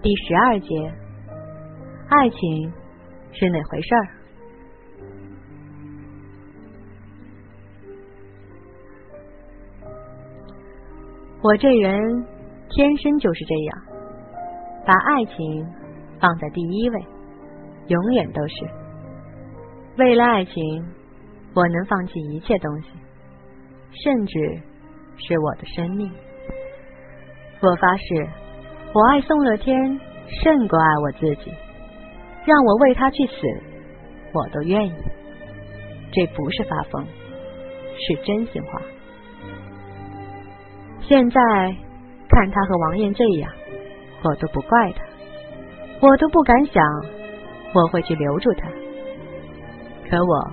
第十二节，爱情是哪回事儿？我这人天生就是这样，把爱情放在第一位，永远都是。为了爱情，我能放弃一切东西，甚至是我的生命。我发誓，我爱宋乐天胜过爱我自己，让我为他去死，我都愿意。这不是发疯，是真心话。现在看他和王艳这样，我都不怪他，我都不敢想我会去留住他。可我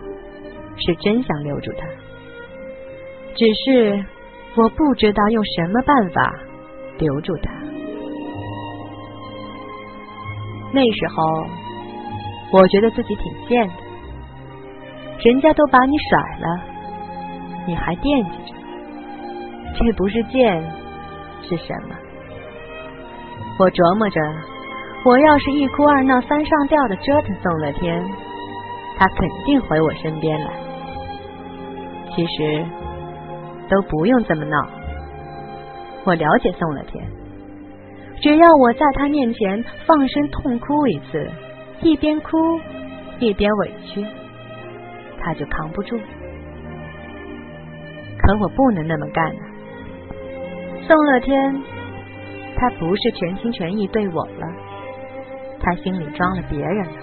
是真想留住他，只是我不知道用什么办法留住他。那时候我觉得自己挺贱的，人家都把你甩了，你还惦记着。这不是贱是什么？我琢磨着，我要是一哭二闹三上吊的折腾宋乐天，他肯定回我身边来。其实都不用这么闹，我了解宋乐天，只要我在他面前放声痛哭一次，一边哭一边委屈，他就扛不住。可我不能那么干呢。宋乐天，他不是全心全意对我了，他心里装了别人了。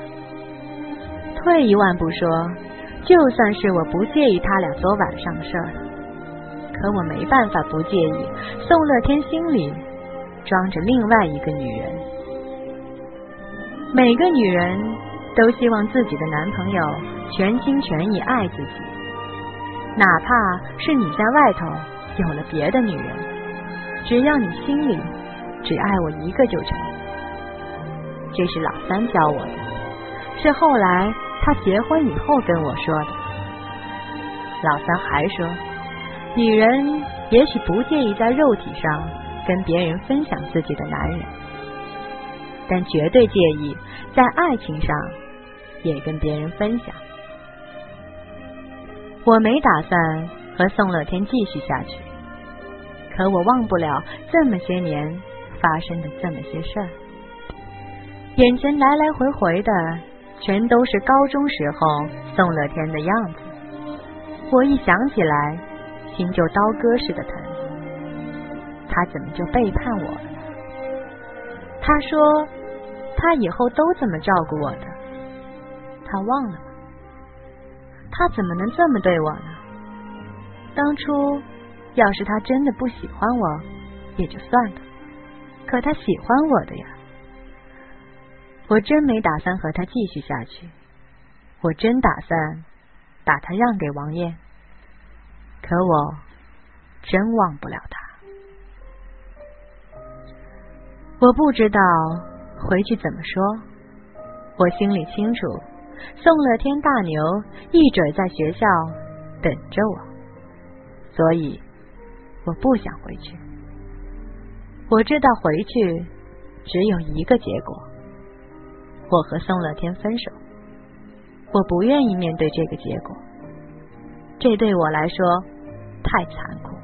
退一万步说，就算是我不介意他俩昨晚上的事儿，可我没办法不介意宋乐天心里装着另外一个女人。每个女人都希望自己的男朋友全心全意爱自己，哪怕是你在外头有了别的女人。只要你心里只爱我一个就成，这是老三教我的，是后来他结婚以后跟我说的。老三还说，女人也许不介意在肉体上跟别人分享自己的男人，但绝对介意在爱情上也跟别人分享。我没打算和宋乐天继续下去。可我忘不了这么些年发生的这么些事儿，眼前来来回回的全都是高中时候宋乐天的样子，我一想起来心就刀割似的疼。他怎么就背叛我了？他说他以后都这么照顾我的，他忘了吗？他怎么能这么对我呢？当初。要是他真的不喜欢我，也就算了。可他喜欢我的呀，我真没打算和他继续下去。我真打算把他让给王爷，可我真忘不了他。我不知道回去怎么说，我心里清楚，宋乐天大牛一准在学校等着我，所以。我不想回去，我知道回去只有一个结果，我和宋乐天分手。我不愿意面对这个结果，这对我来说太残酷。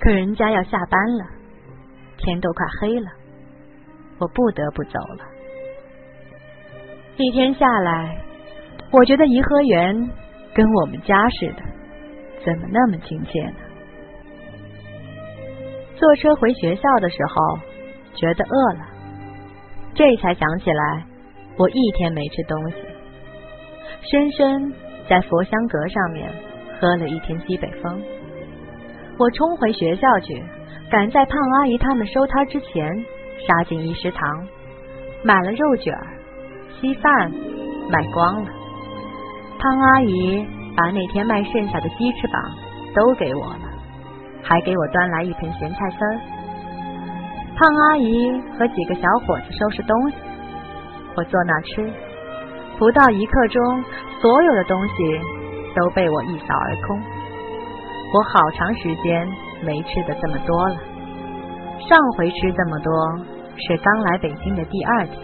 可人家要下班了，天都快黑了，我不得不走了。一天下来，我觉得颐和园跟我们家似的，怎么那么亲切呢？坐车回学校的时候，觉得饿了，这才想起来我一天没吃东西。深深在佛香阁上面喝了一天西北风。我冲回学校去，赶在胖阿姨他们收摊之前，杀进一食堂，买了肉卷、稀饭，卖光了。胖阿姨把那天卖剩下的鸡翅膀都给我了。还给我端来一盆咸菜丝儿。胖阿姨和几个小伙子收拾东西，我坐那吃。不到一刻钟，所有的东西都被我一扫而空。我好长时间没吃的这么多了。上回吃这么多，是刚来北京的第二天，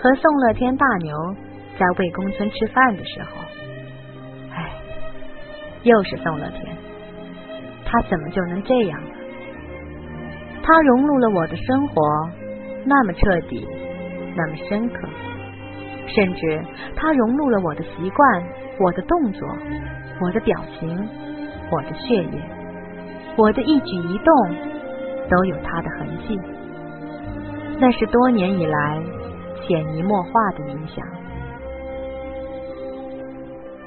和宋乐天大牛在魏公村吃饭的时候。唉，又是宋乐天，他怎么就能这样呢？他融入了我的生活，那么彻底，那么深刻，甚至他融入了我的习惯、我的动作、我的表情、我的血液，我的一举一动都有他的痕迹。那是多年以来潜移默化的影响。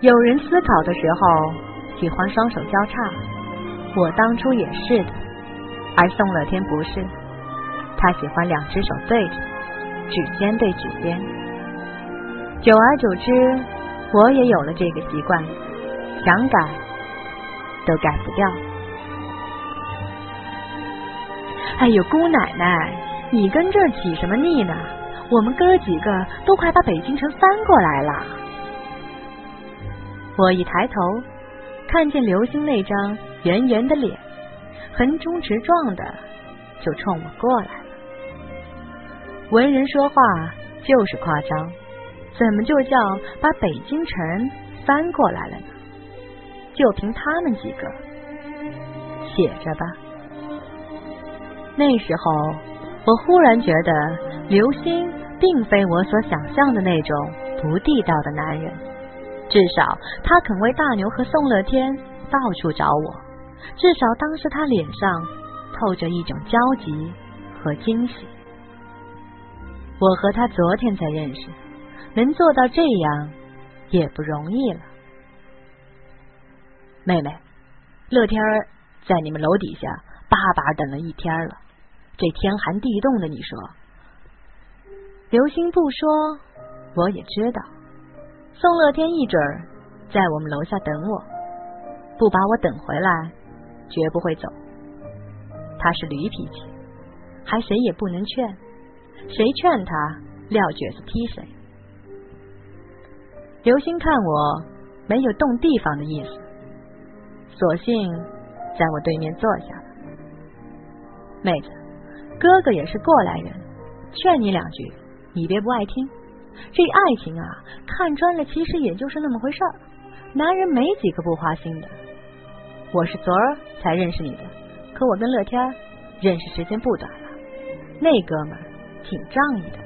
有人思考的时候喜欢双手交叉，我当初也是的。而宋乐天不是，他喜欢两只手对着，指尖对指尖。久而久之，我也有了这个习惯，想改都改不掉。哎呦，姑奶奶，你跟这儿起什么腻呢？我们哥几个都快把北京城翻过来了。我一抬头，看见刘星那张圆圆的脸。横冲直撞的就冲我过来了。文人说话就是夸张，怎么就叫把北京城翻过来了呢？就凭他们几个，写着吧。那时候，我忽然觉得刘星并非我所想象的那种不地道的男人，至少他肯为大牛和宋乐天到处找我。至少当时他脸上透着一种焦急和惊喜。我和他昨天才认识，能做到这样也不容易了。妹妹，乐天在你们楼底下巴巴等了一天了，这天寒地冻的，你说？刘星不说，我也知道。宋乐天一准儿在我们楼下等我，不把我等回来。绝不会走，他是驴脾气，还谁也不能劝，谁劝他撂蹶子踢谁。刘星看我没有动地方的意思，索性在我对面坐下了。妹子，哥哥也是过来人，劝你两句，你别不爱听。这爱情啊，看穿了其实也就是那么回事儿，男人没几个不花心的。我是昨儿才认识你的，可我跟乐天认识时间不短了。那哥们儿挺仗义的，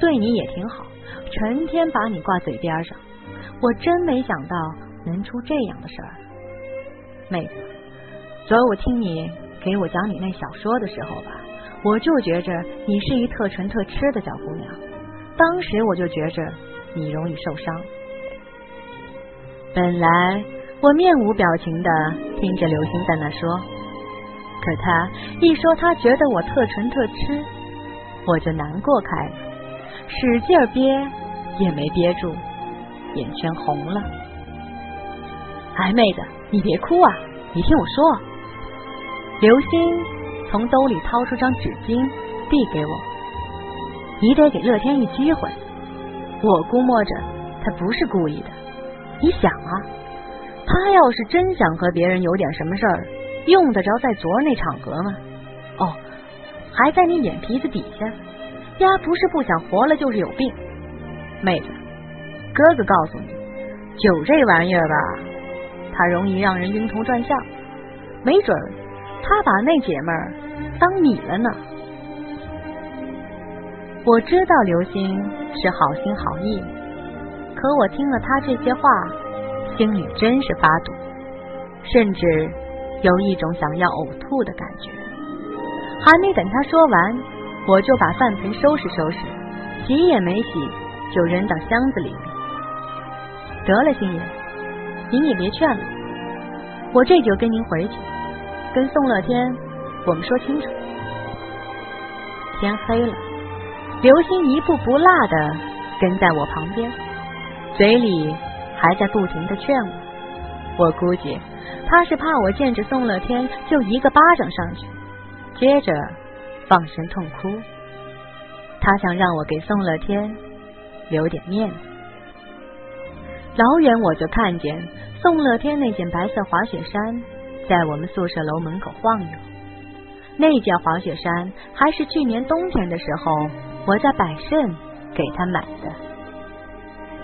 对你也挺好，成天把你挂嘴边上。我真没想到能出这样的事儿。妹子，昨儿我听你给我讲你那小说的时候吧，我就觉着你是一特纯特痴的小姑娘。当时我就觉着你容易受伤。本来。我面无表情的听着刘星在那说，可他一说他觉得我特纯特痴，我就难过开了，使劲憋也没憋住，眼圈红了。哎，妹子，你别哭啊，你听我说。刘星从兜里掏出张纸巾递给我，你得给乐天一机会。我估摸着他不是故意的，你想啊。他要是真想和别人有点什么事儿，用得着在昨儿那场合吗？哦，还在你眼皮子底下，丫不是不想活了，就是有病。妹子，哥哥告诉你，酒这玩意儿吧，它容易让人晕头转向，没准儿他把那姐们儿当你了呢。我知道刘星是好心好意，可我听了他这些话。心里真是发堵，甚至有一种想要呕吐的感觉。还没等他说完，我就把饭盆收拾收拾，洗也没洗就扔到箱子里。得了，星爷，您也别劝了，我这就跟您回去，跟宋乐天我们说清楚。天黑了，刘星一步不落的跟在我旁边，嘴里。还在不停的劝我，我估计他是怕我见着宋乐天就一个巴掌上去，接着放声痛哭。他想让我给宋乐天留点面子。老远我就看见宋乐天那件白色滑雪衫在我们宿舍楼门口晃悠，那件滑雪衫还是去年冬天的时候我在百盛给他买的。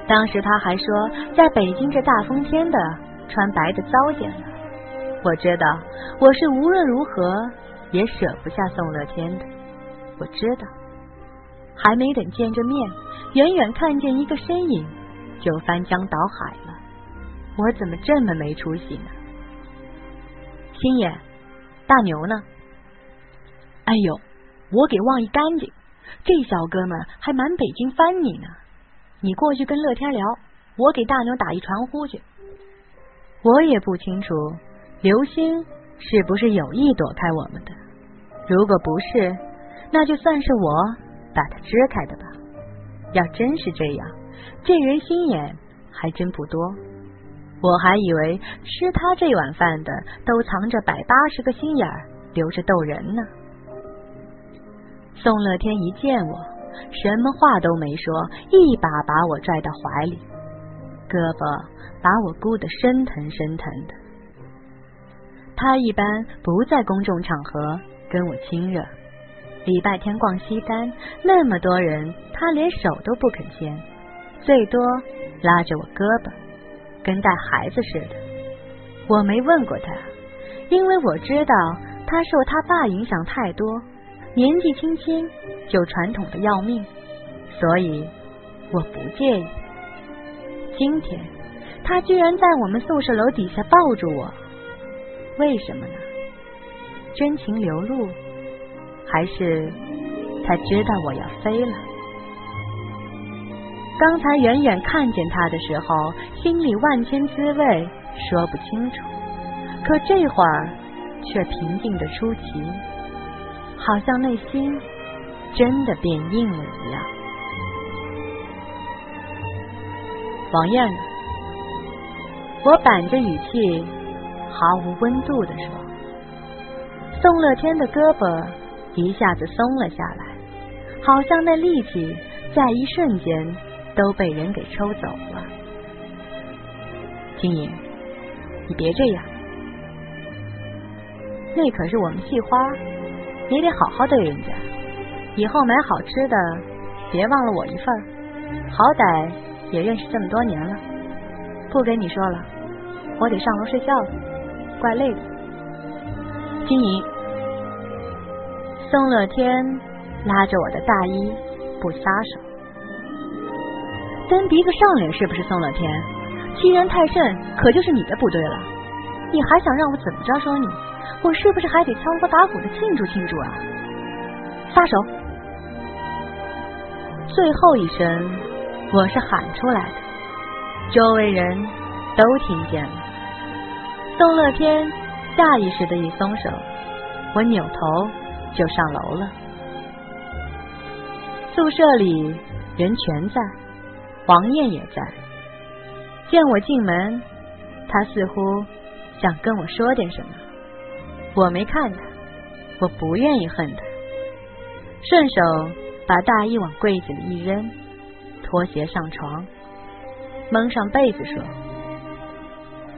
当时他还说，在北京这大风天的穿白的糟践了。我知道我是无论如何也舍不下宋乐天的。我知道，还没等见着面，远远看见一个身影就翻江倒海了。我怎么这么没出息呢？星爷，大牛呢？哎呦，我给忘一干净，这小哥们还满北京翻你呢。你过去跟乐天聊，我给大牛打一传呼去。我也不清楚刘星是不是有意躲开我们的。如果不是，那就算是我把他支开的吧。要真是这样，这人心眼还真不多。我还以为吃他这碗饭的都藏着百八十个心眼儿，留着逗人呢。宋乐天一见我，什么话都没说，一把把我拽到怀里，胳膊把我箍得生疼生疼的。他一般不在公众场合跟我亲热，礼拜天逛西单，那么多人，他连手都不肯牵，最多拉着我胳膊。跟带孩子似的，我没问过他，因为我知道他受他爸影响太多，年纪轻轻就传统的要命，所以我不介意。今天他居然在我们宿舍楼底下抱住我，为什么呢？真情流露，还是他知道我要飞了？刚才远远看见他的时候，心里万千滋味说不清楚，可这会儿却平静的出奇，好像内心真的变硬了一样。王燕？我板着语气，毫无温度的说。宋乐天的胳膊一下子松了下来，好像那力气在一瞬间。都被人给抽走了，金莹，你别这样，那可是我们系花，你得好好对人家。以后买好吃的，别忘了我一份好歹也认识这么多年了。不跟你说了，我得上楼睡觉了，怪累的。金莹，宋乐天拉着我的大衣不撒手。蹬鼻子上脸是不是宋乐天？欺人太甚，可就是你的不对了。你还想让我怎么着说你？我是不是还得敲锣打鼓的庆祝庆祝啊？撒手！最后一声我是喊出来的，周围人都听见了。宋乐天下意识的一松手，我扭头就上楼了。宿舍里人全在。王艳也在，见我进门，他似乎想跟我说点什么。我没看他，我不愿意恨他，顺手把大衣往柜子里一扔，拖鞋上床，蒙上被子说：“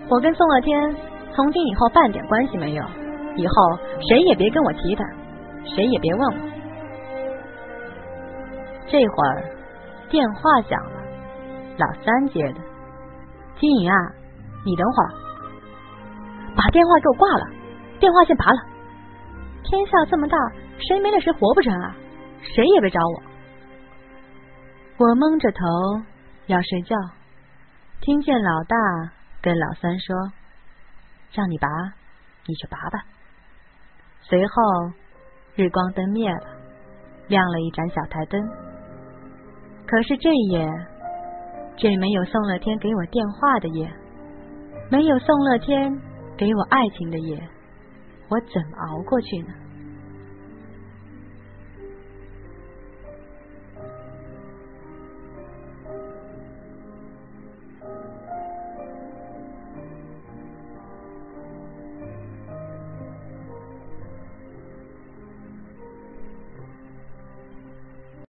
我跟宋乐天从今以后半点关系没有，以后谁也别跟我提他，谁也别问我。”这会儿电话响了。老三接的，金莹啊，你等会儿，把电话给我挂了，电话线拔了。天下这么大，谁没了谁活不成啊？谁也别找我。我蒙着头要睡觉，听见老大跟老三说：“让你拔，你就拔吧。”随后日光灯灭了，亮了一盏小台灯。可是这夜。这没有宋乐天给我电话的夜，没有宋乐天给我爱情的夜，我怎么熬过去呢？